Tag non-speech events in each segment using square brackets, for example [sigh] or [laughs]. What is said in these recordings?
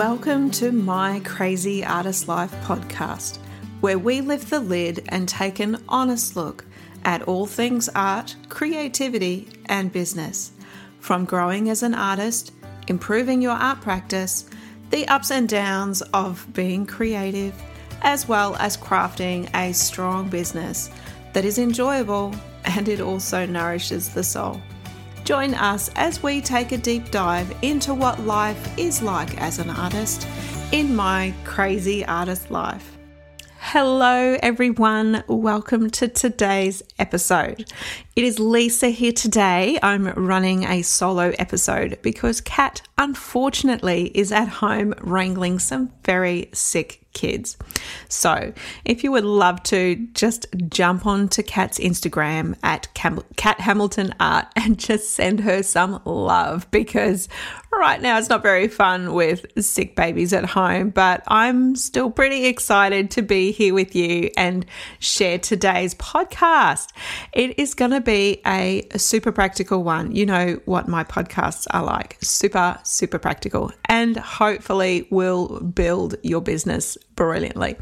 welcome to my Crazy Artist Life podcast, where we lift the lid and take an honest look at all things art, creativity, and business. From growing as an artist, improving your art practice, the ups and downs of being creative, as well as crafting a strong business that is enjoyable and it also nourishes the soul. Join us as we take a deep dive into what life is like as an artist in my crazy artist life. Hello, everyone. Welcome to today's episode. It is Lisa here today. I'm running a solo episode because Kat, unfortunately, is at home wrangling some very sick kids. So, if you would love to, just jump on to Kat's Instagram at Kat Hamilton Art [laughs] and just send her some love because right now it's not very fun with sick babies at home, but I'm still pretty excited to be here with you and share today's podcast. It is going to be a super practical one. You know what my podcasts are like super, super practical, and hopefully will build your business brilliantly.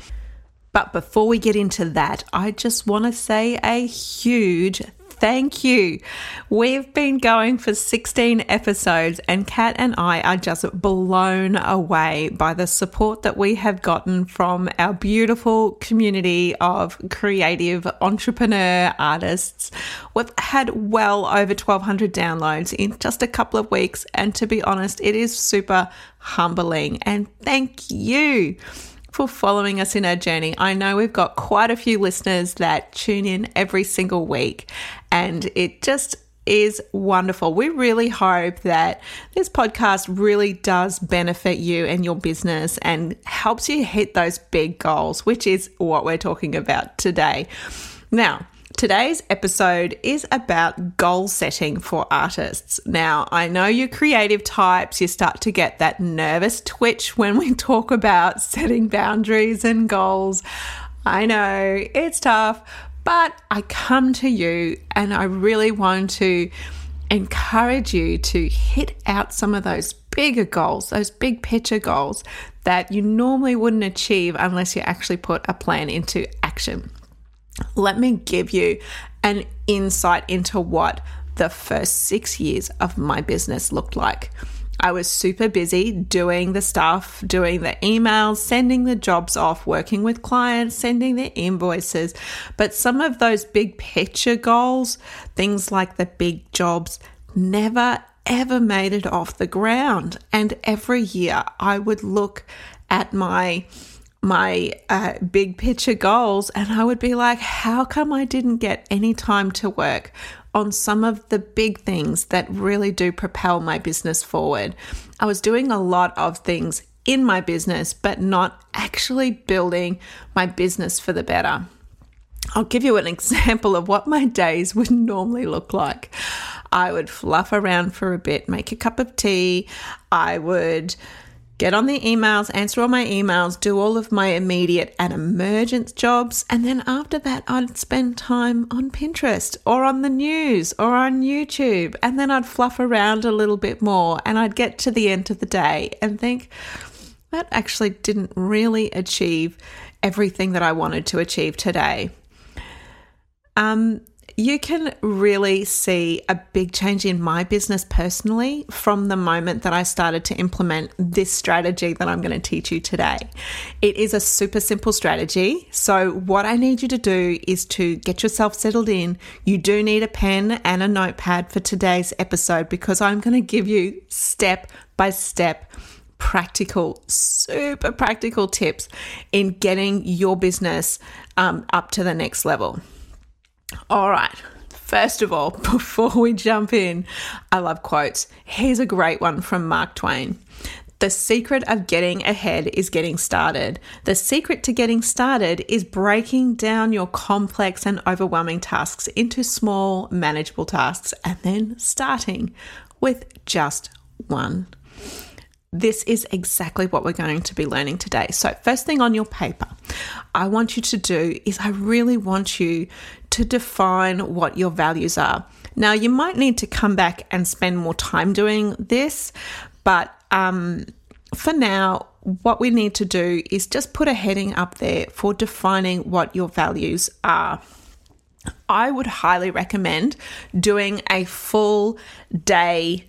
But before we get into that, I just want to say a huge thank you. We've been going for 16 episodes, and Kat and I are just blown away by the support that we have gotten from our beautiful community of creative entrepreneur artists. We've had well over 1,200 downloads in just a couple of weeks, and to be honest, it is super humbling. And thank you for following us in our journey. I know we've got quite a few listeners that tune in every single week, and it just is wonderful. We really hope that this podcast really does benefit you and your business and helps you hit those big goals, which is what we're talking about today. Now, Today's episode is about goal setting for artists. Now, I know you creative types, you start to get that nervous twitch when we [laughs] talk about setting boundaries and goals. I know it's tough, but I come to you and I really want to encourage you to hit out some of those bigger goals, those big picture goals that you normally wouldn't achieve unless you actually put a plan into action let me give you an insight into what the first six years of my business looked like. I was super busy doing the stuff, doing the emails, sending the jobs off, working with clients, sending the invoices. But some of those big picture goals, things like the big jobs, never ever made it off the ground. And every year I would look at my my uh, big picture goals, and I would be like, how come I didn't get any time to work on some of the big things that really do propel my business forward? I was doing a lot of things in my business, but not actually building my business for the better. I'll give you an [laughs] example of what my days would normally look like. I would fluff around for a bit, make a cup of tea. I would get on the emails, answer all my emails, do all of my immediate and emergent jobs, and then after that, I'd spend time on Pinterest or on the news or on YouTube, and then I'd fluff around a little bit more, and I'd get to the end of the day and think, that actually didn't really achieve everything that I wanted to achieve today. Um, you can really see a big change in my business personally from the moment that I started to implement this strategy that I'm going to teach you today. It is a super simple strategy. So, what I need you to do is to get yourself settled in. You do need a pen and a notepad for today's episode because I'm going to give you step by step practical, super practical tips in getting your business um, up to the next level. All right. First of all, [laughs] before we jump in, I love quotes. Here's a great one from Mark Twain. The secret of getting ahead is getting started. The secret to getting started is breaking down your complex and overwhelming tasks into small, manageable tasks and then starting with just one this is exactly what we're going to be learning today. So, first thing on your paper, I want you to do is I really want you to define what your values are. Now, you might need to come back and spend more time doing this, but um, for now, what we need to do is just put a heading up there for defining what your values are. I would highly recommend doing a full day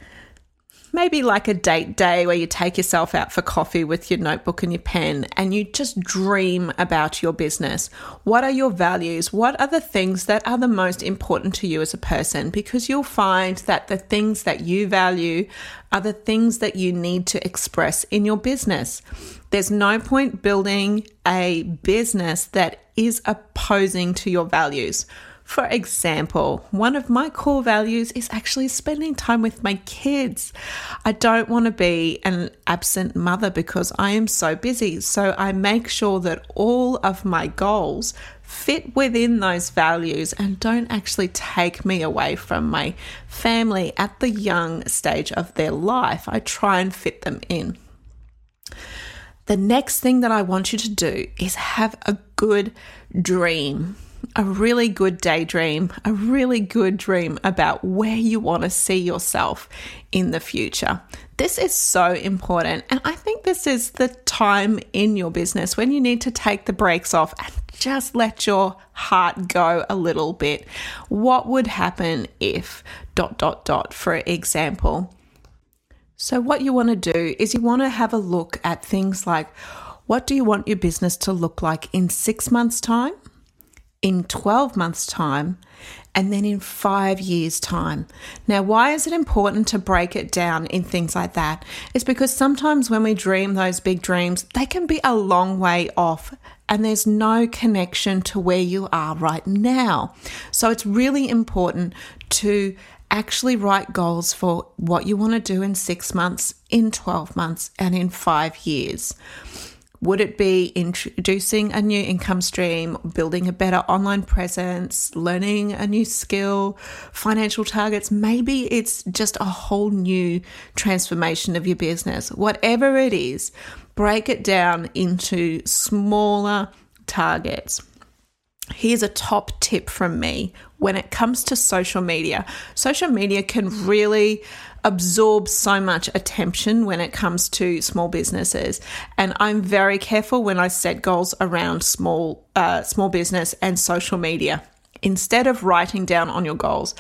maybe like a date day where you take yourself out for coffee with your notebook and your pen and you just dream about your business. What are your values? What are the things that are the most important to you as a person? Because you'll find that the things that you value are the things that you need to express in your business. There's no point building a business that is opposing to your values. For example, one of my core values is actually spending time with my kids. I don't want to be an absent mother because I am so busy. So I make sure that all of my goals fit within those values and don't actually take me away from my family at the young stage of their life. I try and fit them in. The next thing that I want you to do is have a good dream a really good daydream, a really good dream about where you want to see yourself in the future. This is so important. And I think this is the time in your business when you need to take the brakes off and just let your heart go a little bit. What would happen if, dot, dot, dot, for example? So, what you want to do is you want to have a look at things like what do you want your business to look like in six months' time? In 12 months' time and then in five years' time. Now, why is it important to break it down in things like that? It's because sometimes when we dream those big dreams, they can be a long way off and there's no connection to where you are right now. So it's really important to actually write goals for what you want to do in six months, in 12 months, and in five years. Would it be introducing a new income stream, building a better online presence, learning a new skill, financial targets? Maybe it's just a whole new transformation of your business. Whatever it is, break it down into smaller targets. Here's a top tip from me when it comes to social media. Social media can really absorb so much attention when it comes to small businesses. And I'm very careful when I set goals around small uh, small business and social media. Instead of writing down on your goals,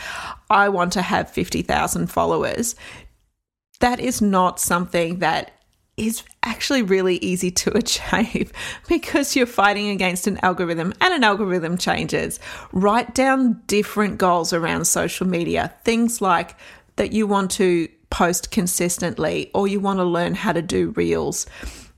I want to have 50,000 followers. That is not something that is actually really easy to [laughs] achieve because you're fighting against an algorithm and an algorithm changes. Write down different goals around social media, things like that you want to post consistently or you want to learn how to do reels.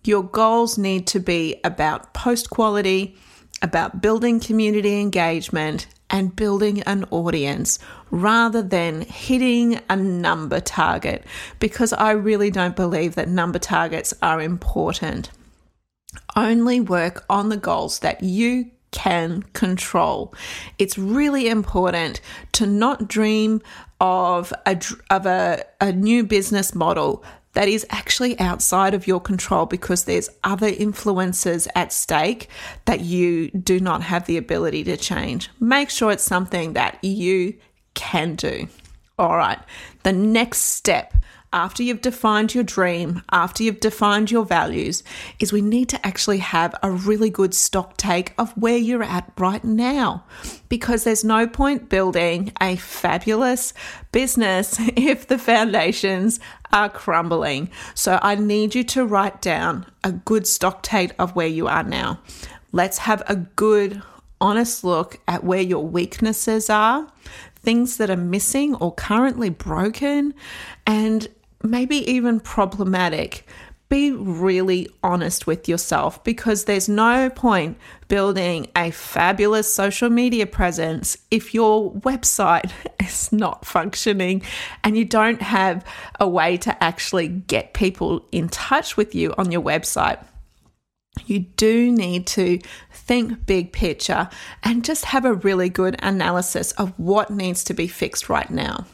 Your goals need to be about post quality, about building community engagement, and building an audience rather than hitting a number target because I really don't believe that number targets are important. Only work on the goals that you can control. It's really important to not dream of a of a, a new business model that is actually outside of your control because there's other influences at stake that you do not have the ability to change. Make sure it's something that you can do. All right. The next step after you've defined your dream, after you've defined your values, is we need to actually have a really good stock take of where you're at right now. Because there's no point building a fabulous business [laughs] if the foundations are crumbling. So I need you to write down a good stock take of where you are now. Let's have a good, honest look at where your weaknesses are, things that are missing or currently broken, and maybe even problematic, be really honest with yourself because there's no point building a fabulous social media presence if your website [laughs] is not functioning and you don't have a way to actually get people in touch with you on your website. You do need to think big picture and just have a really good analysis of what needs to be fixed right now.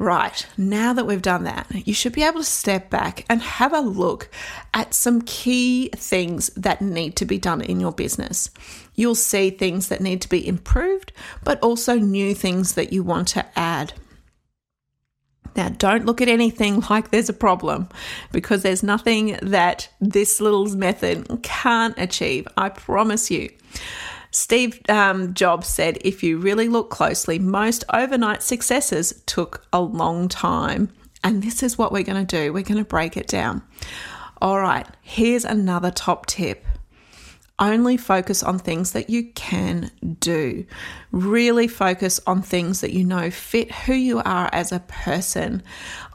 Right, now that we've done that, you should be able to step back and have a look at some key things that need to be done in your business. You'll see things that need to be improved, but also new things that you want to add. Now, don't look at anything [laughs] like there's a problem because there's nothing that this little method can't achieve. I promise you. Steve um, Jobs said if you really look closely, most overnight successes took a long time. And this is what we're going to do we're going to break it down. All right, here's another top tip only focus on things that you can do. Really focus on things that you know fit who you are as a person.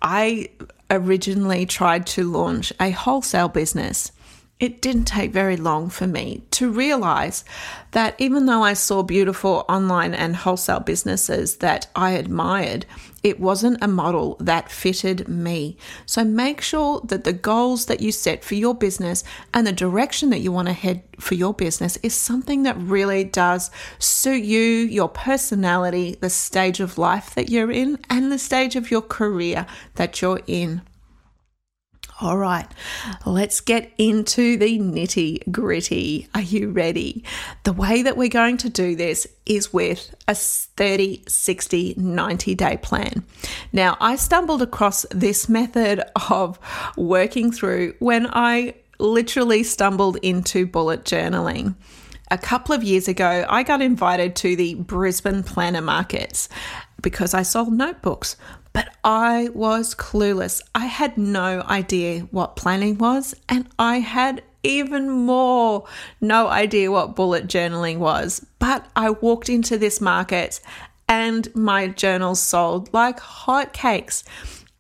I originally tried to launch a wholesale business it didn't take very long for me to realize that even though I saw beautiful online and wholesale businesses that I admired, it wasn't a model that fitted me. So make sure that the goals that you set for your business and the direction that you want to head for your business is something that really does suit you, your personality, the stage of life that you're in, and the stage of your career that you're in. All right, let's get into the nitty gritty. Are you ready? The way that we're going to do this is with a 30, 60, 90 day plan. Now, I stumbled across this method of working through when I literally stumbled into bullet journaling. A couple of years ago, I got invited to the Brisbane Planner Markets because I sold notebooks. But I was clueless. I had no idea what planning was, and I had even more no idea what bullet journaling was. But I walked into this market and my journals sold like hotcakes.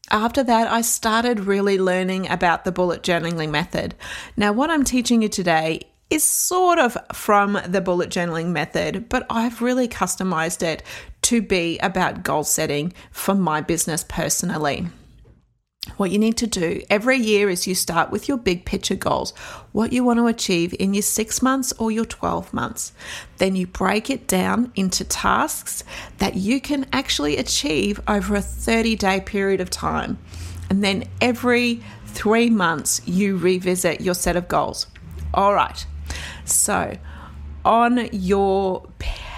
After that, I started really learning about the bullet journaling method. Now, what I'm teaching you today is sort of from the bullet journaling method, but I've really customized it to be about goal setting for my business personally. What you need to do every year is you start with your big picture goals, what you want to achieve in your six months or your 12 months. Then you break it down into tasks that you can actually achieve over a 30 day period of time. And then every three months, you revisit your set of goals. All right, so on your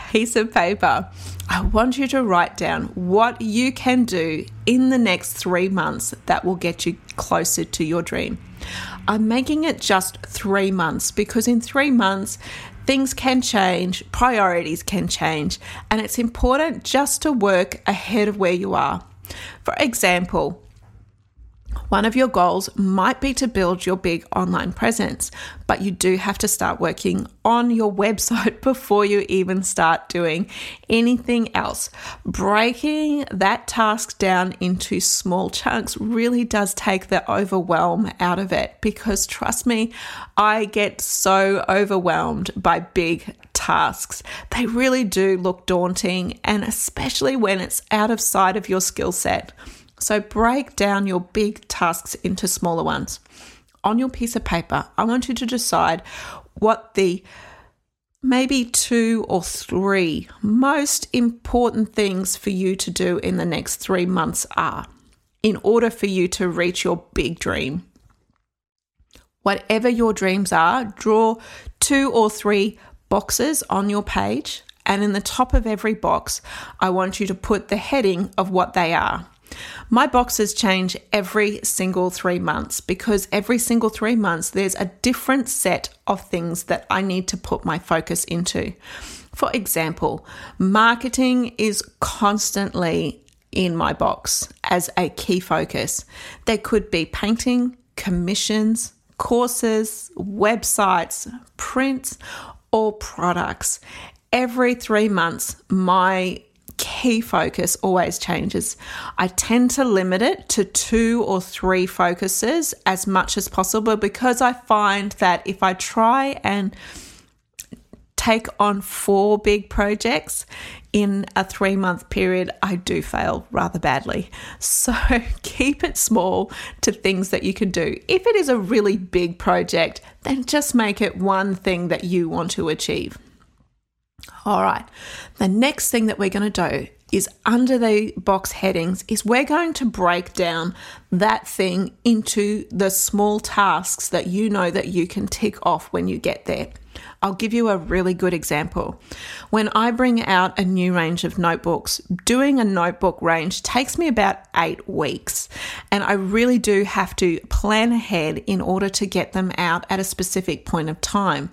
piece of paper, I want you to write down what you can do in the next three months that will get you closer to your dream. I'm making it just three months because in three months, things can change, priorities can change, and it's important just to work ahead of where you are. For example, one of your goals might be to build your big online presence, but you do have to start working on your [laughs] website before you even start doing anything else. Breaking that task down into small chunks really does take the overwhelm out of it because trust me, I get so overwhelmed by big tasks. They really do look daunting, and especially when it's out of sight of your skill set. So break down your big tasks into smaller ones. On your piece of paper, I want you to decide what the maybe two or three most important things for you to do in the next three months are in order for you to reach your big dream. Whatever your dreams are, draw two or three boxes on your page, and in the top of every box, I want you to put the heading of what they are. My boxes change every single three months because every single three months there's a different set of things that I need to put my focus into. For example, marketing is constantly in my box as a key focus. There could be painting, commissions, courses, websites, prints, or products. Every three months, my key focus always changes. I tend to limit it to two or three focuses as much as possible because I find that if I try and take on four big projects in a three month period, I do fail rather badly. So [laughs] keep it small to things that you can do. If it is a really big project, then just make it one thing that you want to achieve. All right, the next thing that we're going to do is under the box headings is we're going to break down that thing into the small tasks that you know that you can tick off when you get there. I'll give you a really good example. When I bring out a new range of notebooks, doing a notebook range takes me about eight weeks, and I really do have to plan ahead in order to get them out at a specific point of time.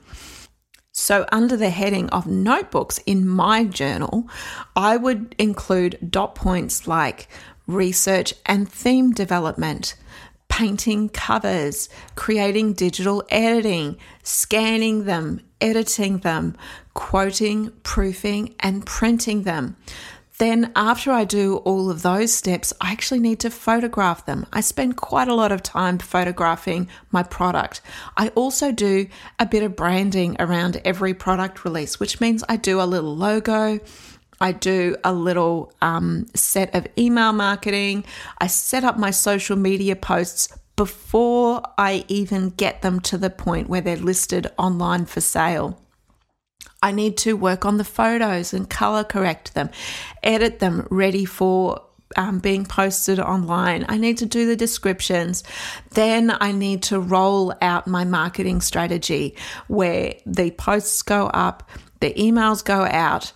So, under the heading of notebooks in my journal, I would include dot points like research and theme development, painting covers, creating digital editing, scanning them, editing them, quoting, proofing, and printing them. Then, after I do all of those steps, I actually need to photograph them. I spend quite a lot of time photographing my product. I also do a bit of branding around every product release, which means I do a little logo. I do a little um, set of email marketing. I set up my social media posts before I even get them to the point where they're listed online for sale. I need to work on the photos and color correct them, edit them ready for um, being posted online. I need to do the descriptions. Then I need to roll out my marketing strategy where the posts go up, the emails go out,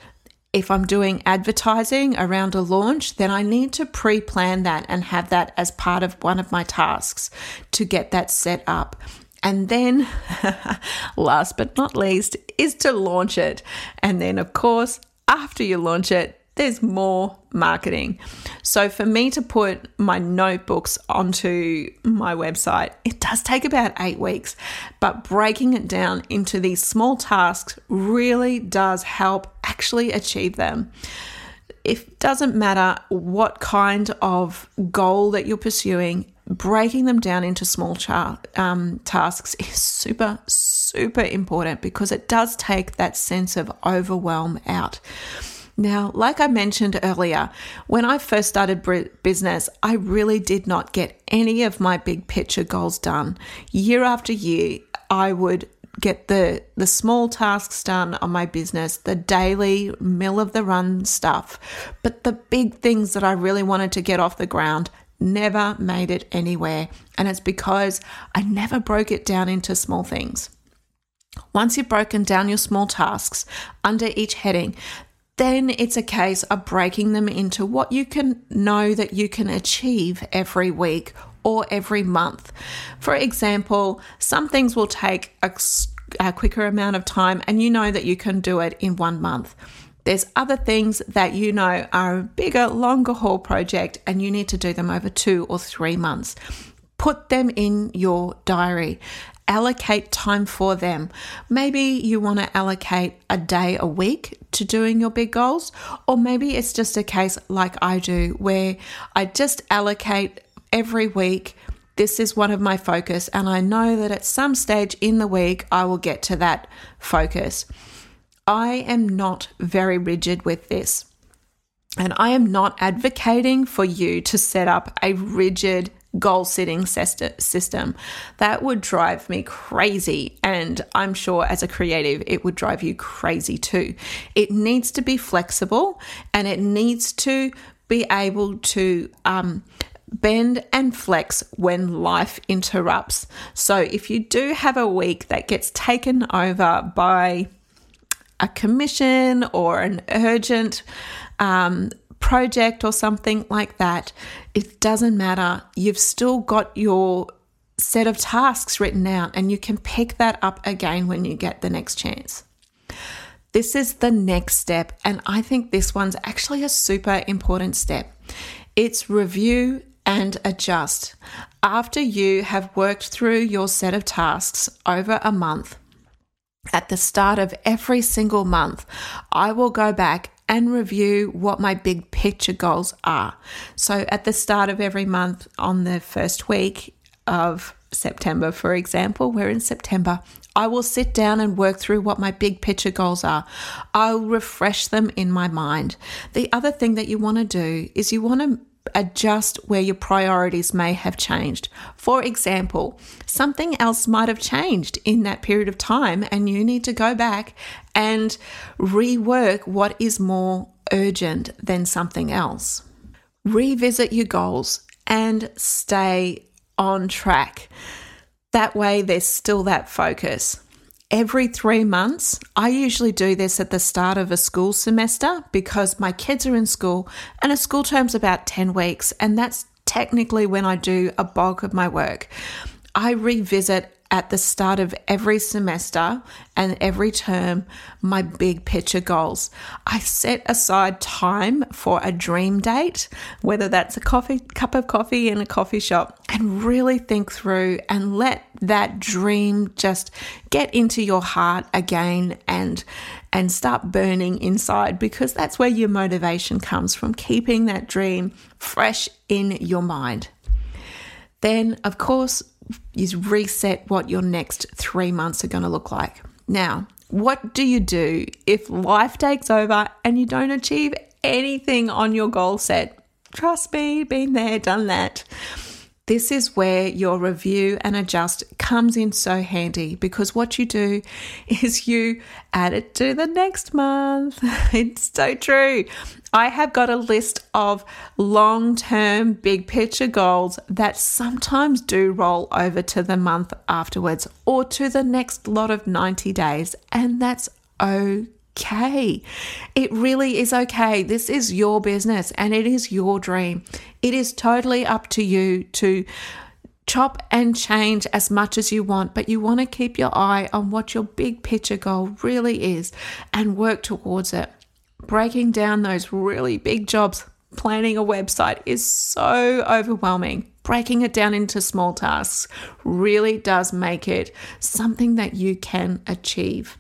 if I'm doing advertising around a launch, then I need to pre plan that and have that as part of one of my tasks to get that set up. And then, [laughs] last but not least, is to launch it. And then, of course, after you launch it, there's more marketing. So, for me to put my notebooks onto my website, it does take about eight weeks, but breaking it down into these small tasks really does help actually achieve them. It doesn't matter what kind of goal that you're pursuing, breaking them down into small char- um, tasks is super, super important because it does take that sense of overwhelm out. Now, like I mentioned earlier, when I first started business, I really did not get any of my big picture goals done. Year after year, I would get the the small tasks done on my business, the daily mill of the run stuff, but the big things that I really wanted to get off the ground never made it anywhere, and it's because I never broke it down into small things. Once you've broken down your small tasks under each heading, then it's a case of breaking them into what you can know that you can achieve every week or every month. For example, some things will take a, a, quicker amount of time and you know that you can do it in one month. There's other things that you know are a bigger, longer haul project and you need to do them over two or three months. Put them in your diary allocate time for them. Maybe you want to allocate a day a week to doing your big goals, or maybe it's just a case like I do where I just allocate every week. This is one of my focus, and I know that at some stage in the week I will get to that focus. I am not very rigid with this. And I am not advocating for you to set up a rigid goal setting system. That would drive me crazy. And I'm sure as a creative, it would drive you crazy too. It needs to be flexible and it needs to be able to, um, bend and flex when life interrupts. So, if you do have a week that gets taken over by a commission or an urgent um, project or something like that, it doesn't matter. You've still got your set of tasks written out and you can pick that up again when you get the next chance. This is the next step, and I think this one's actually a super important step. It's review and adjust. After you have worked through your set of tasks over a month, at the start of every single month, I will go back and review what my big picture goals are. So at the start of every month, on the first week of September, for example, we're in September, I will sit down and work through what my big picture goals are. I'll refresh them in my mind. The other thing that you want to do is you want to adjust where your priorities may have changed. For example, something else might have changed in that period of time, and you need to go back and rework what is more urgent than something else. Revisit your goals and stay on track. That way, there's still that focus. Every three months, I usually do this at the start of a school semester because my kids are in school and a school term's about 10 weeks, and that's technically when I do a bulk of my work. I revisit at the start of every semester and every term my big picture goals. I set aside time for a dream date, whether that's a coffee cup of coffee in a coffee shop, and really think through and let that dream just get into your heart again and and start burning inside because that's where your motivation comes from keeping that dream fresh in your mind. Then, of course, is reset what your next three months are going to look like. Now, what do you do if life takes over and you don't achieve anything on your goal set? Trust me, been there, done that. This is where your review and adjust comes in so handy because what you do [laughs] is you add it to the next month. [laughs] It's so true. I have got a list of long term, big picture goals that sometimes do roll over to the month afterwards or to the next lot of 90 days, and that's okay okay. It really is okay. This is your business and it is your dream. It is totally up to you to chop and change as much as you want, but you want to keep your eye on what your big picture goal really is and work towards it. Breaking down those really big jobs, planning a website is so overwhelming. Breaking it down into small tasks really does make it something that you can achieve.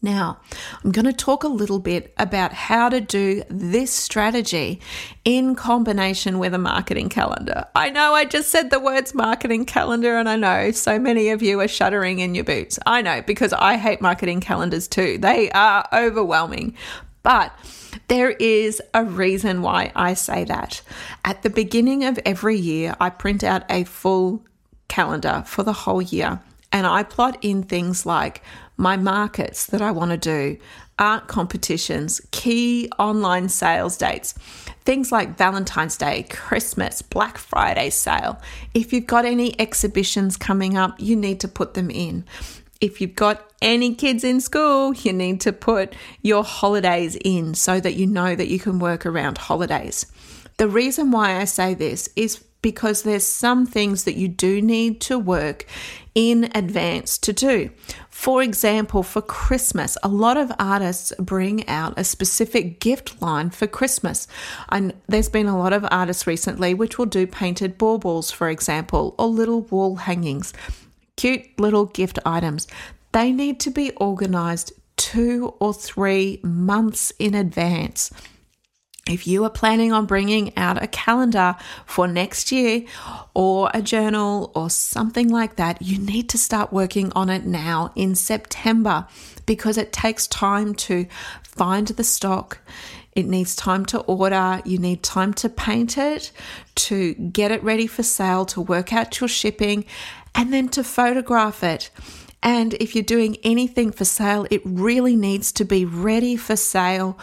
Now, I'm going to talk a little bit about how to do this strategy in combination with a marketing calendar. I know I just said the words marketing calendar, and I know so many of you are shuddering in your boots. I know because I hate marketing calendars too, they are overwhelming. But there is a reason why I say that. At the beginning of every year, I print out a full calendar for the whole year and I plot in things like my markets that I want to do, art competitions, key online sales dates, things like Valentine's Day, Christmas, Black Friday sale. If you've got any exhibitions coming up, you need to put them in. If you've got any kids in school, you need to put your holidays in so that you know that you can work around holidays. The reason why I say this is because there's some things that you do need to work in advance to do. For example, for Christmas, a lot of artists bring out a specific gift line for Christmas. And there's been a lot of artists recently which will do painted baubles, for example, or little wall hangings, cute little gift items. They need to be organized two or three months in advance. If you are planning on bringing out a calendar for next year or a journal or something like that, you need to start working on it now in September because it takes time to find the stock. It needs time to order, you need time to paint it, to get it ready for sale, to work out your shipping, and then to photograph it. And if you're doing anything for sale, it really needs to be ready for sale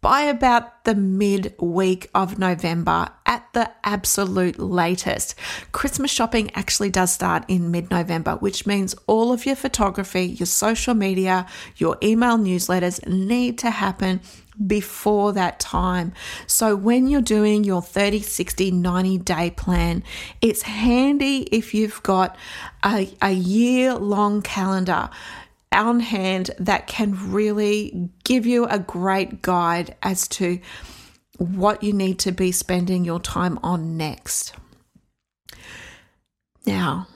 by about the mid week of November at the absolute latest. Christmas shopping actually does start in mid November, which means all of your photography, your social media, your email newsletters need to happen before that time. So when you're doing your 30, 60, 90 day plan, it's handy if you've got a, a year long calendar on hand that can really give you a great guide as to what you need to be spending your time on next. Now,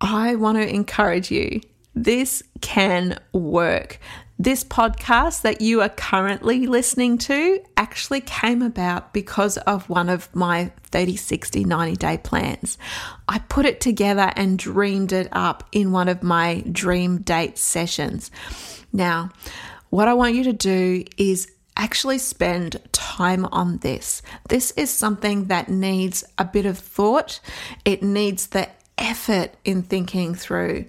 I want to encourage you. This can work. This podcast that you are currently listening to actually came about because of one of my 30, 60, 90 day plans. I put it together and dreamed it up in one of my dream date sessions. Now, what I want you to do is actually spend time on this. This is something that needs a bit of thought, it needs the effort in thinking through.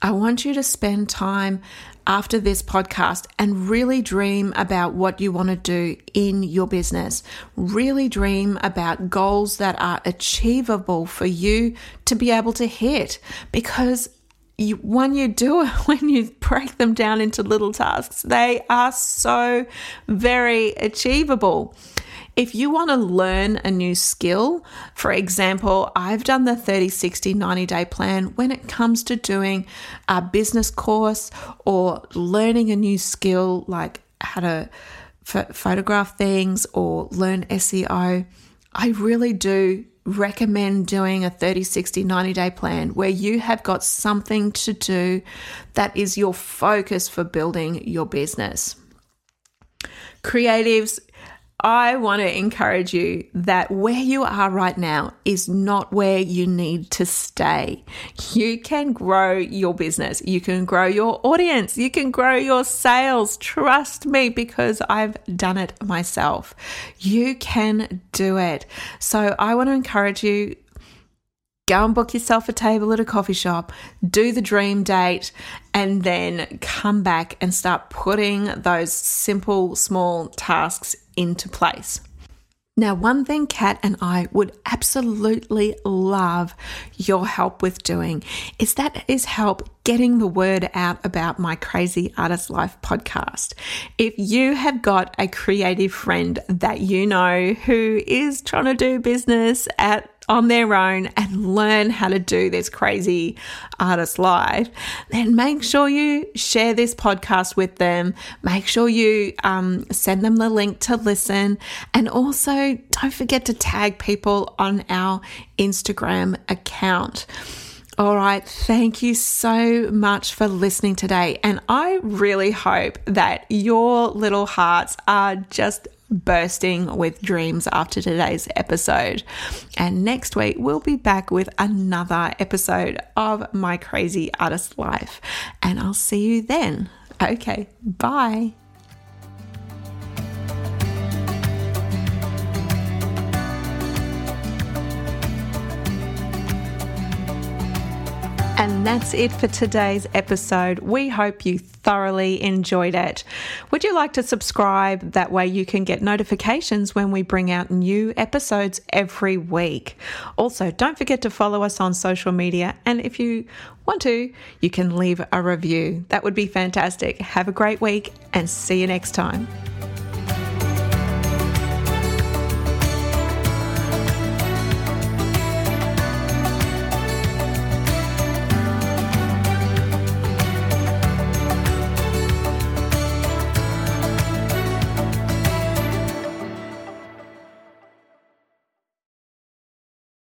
I want you to spend time after this podcast and really dream about what you want to do in your business. Really dream about goals that are achievable for you to be able to hit because you, when you do it, [laughs] when you break them down into little tasks, they are so very achievable. If you want to learn a new skill, for example, I've done the 30, 60, 90 day plan when it comes to doing a business course or learning a new skill like how to f- photograph things or learn SEO. I really do recommend doing a 30, 60, 90 day plan where you have got something to do that is your focus for building your business. Creatives, I want to encourage you that where you are right now is not where you need to stay. You can grow your business, you can grow your audience, you can grow your sales. Trust me, because I've done it myself. You can do it. So I want to encourage you go and book yourself a table at a coffee shop, do the dream date, and then come back and start putting those simple, small tasks into place. Now, one thing Kat and I would absolutely love your help with doing is that is help getting the word out about my Crazy Artist Life podcast. If you have got a creative friend that you know who is trying to do business at on their own and learn how to do this crazy artist life, then make sure you share this podcast with them. Make sure you um, send them the link to listen. And also, don't forget to tag people on our Instagram account. All right. Thank you so much for listening today. And I really hope that your little hearts are just bursting with dreams after today's episode. And next week, we'll be back with another episode of My Crazy Artist Life. And I'll see you then. Okay, bye. And that's it for today's episode. We hope you thoroughly enjoyed it. Would you like to subscribe? That way you can get notifications when we bring out new episodes every week. Also, don't forget to follow us on social media. And if you want to, you can leave a review. That would be fantastic. Have a great week and see you next time.